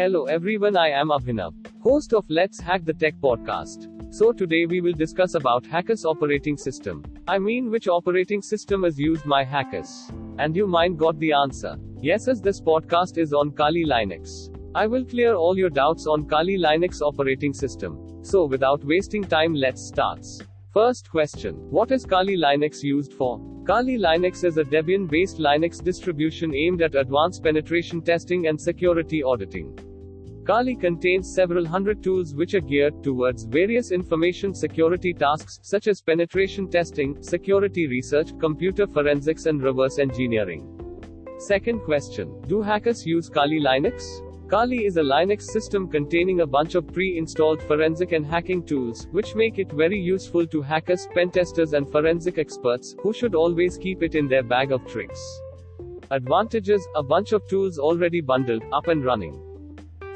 Hello everyone, I am Abhinav, host of Let's Hack the Tech podcast. So today we will discuss about hackers operating system. I mean which operating system is used by hackers. And you mind got the answer. Yes as this podcast is on Kali Linux. I will clear all your doubts on Kali Linux operating system. So without wasting time let's start. First question. What is Kali Linux used for? Kali Linux is a Debian-based Linux distribution aimed at advanced penetration testing and security auditing. Kali contains several hundred tools which are geared towards various information security tasks such as penetration testing, security research, computer forensics and reverse engineering. Second question. Do hackers use Kali Linux? Kali is a Linux system containing a bunch of pre-installed forensic and hacking tools, which make it very useful to hackers, pentesters and forensic experts, who should always keep it in their bag of tricks. Advantages, a bunch of tools already bundled, up and running.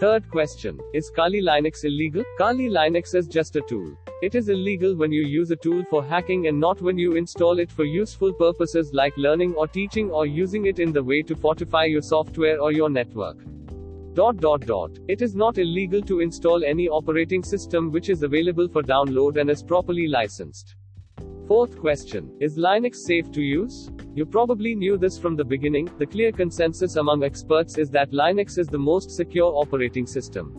Third question, is Kali Linux illegal? Kali Linux is just a tool. It is illegal when you use a tool for hacking and not when you install it for useful purposes like learning or teaching or using it in the way to fortify your software or your network. Dot dot dot. It is not illegal to install any operating system which is available for download and is properly licensed. Fourth question Is Linux safe to use? You probably knew this from the beginning. The clear consensus among experts is that Linux is the most secure operating system.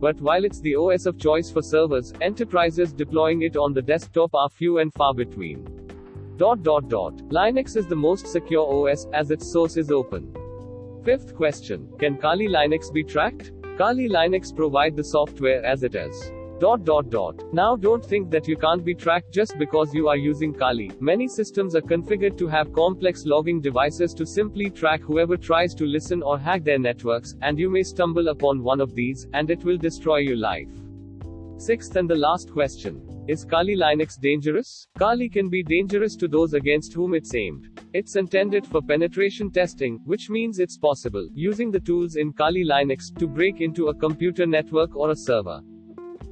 But while it's the OS of choice for servers, enterprises deploying it on the desktop are few and far between. Dot dot dot. Linux is the most secure OS as its source is open. Fifth question Can Kali Linux be tracked? Kali Linux provide the software as it is. Dot dot dot. Now don't think that you can't be tracked just because you are using Kali. Many systems are configured to have complex logging devices to simply track whoever tries to listen or hack their networks, and you may stumble upon one of these, and it will destroy your life. Sixth and the last question. Is Kali Linux dangerous? Kali can be dangerous to those against whom it's aimed. It's intended for penetration testing, which means it's possible, using the tools in Kali Linux, to break into a computer network or a server.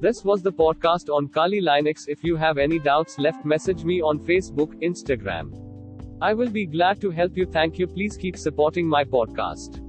This was the podcast on Kali Linux. If you have any doubts left message me on Facebook, Instagram. I will be glad to help you. Thank you. Please keep supporting my podcast.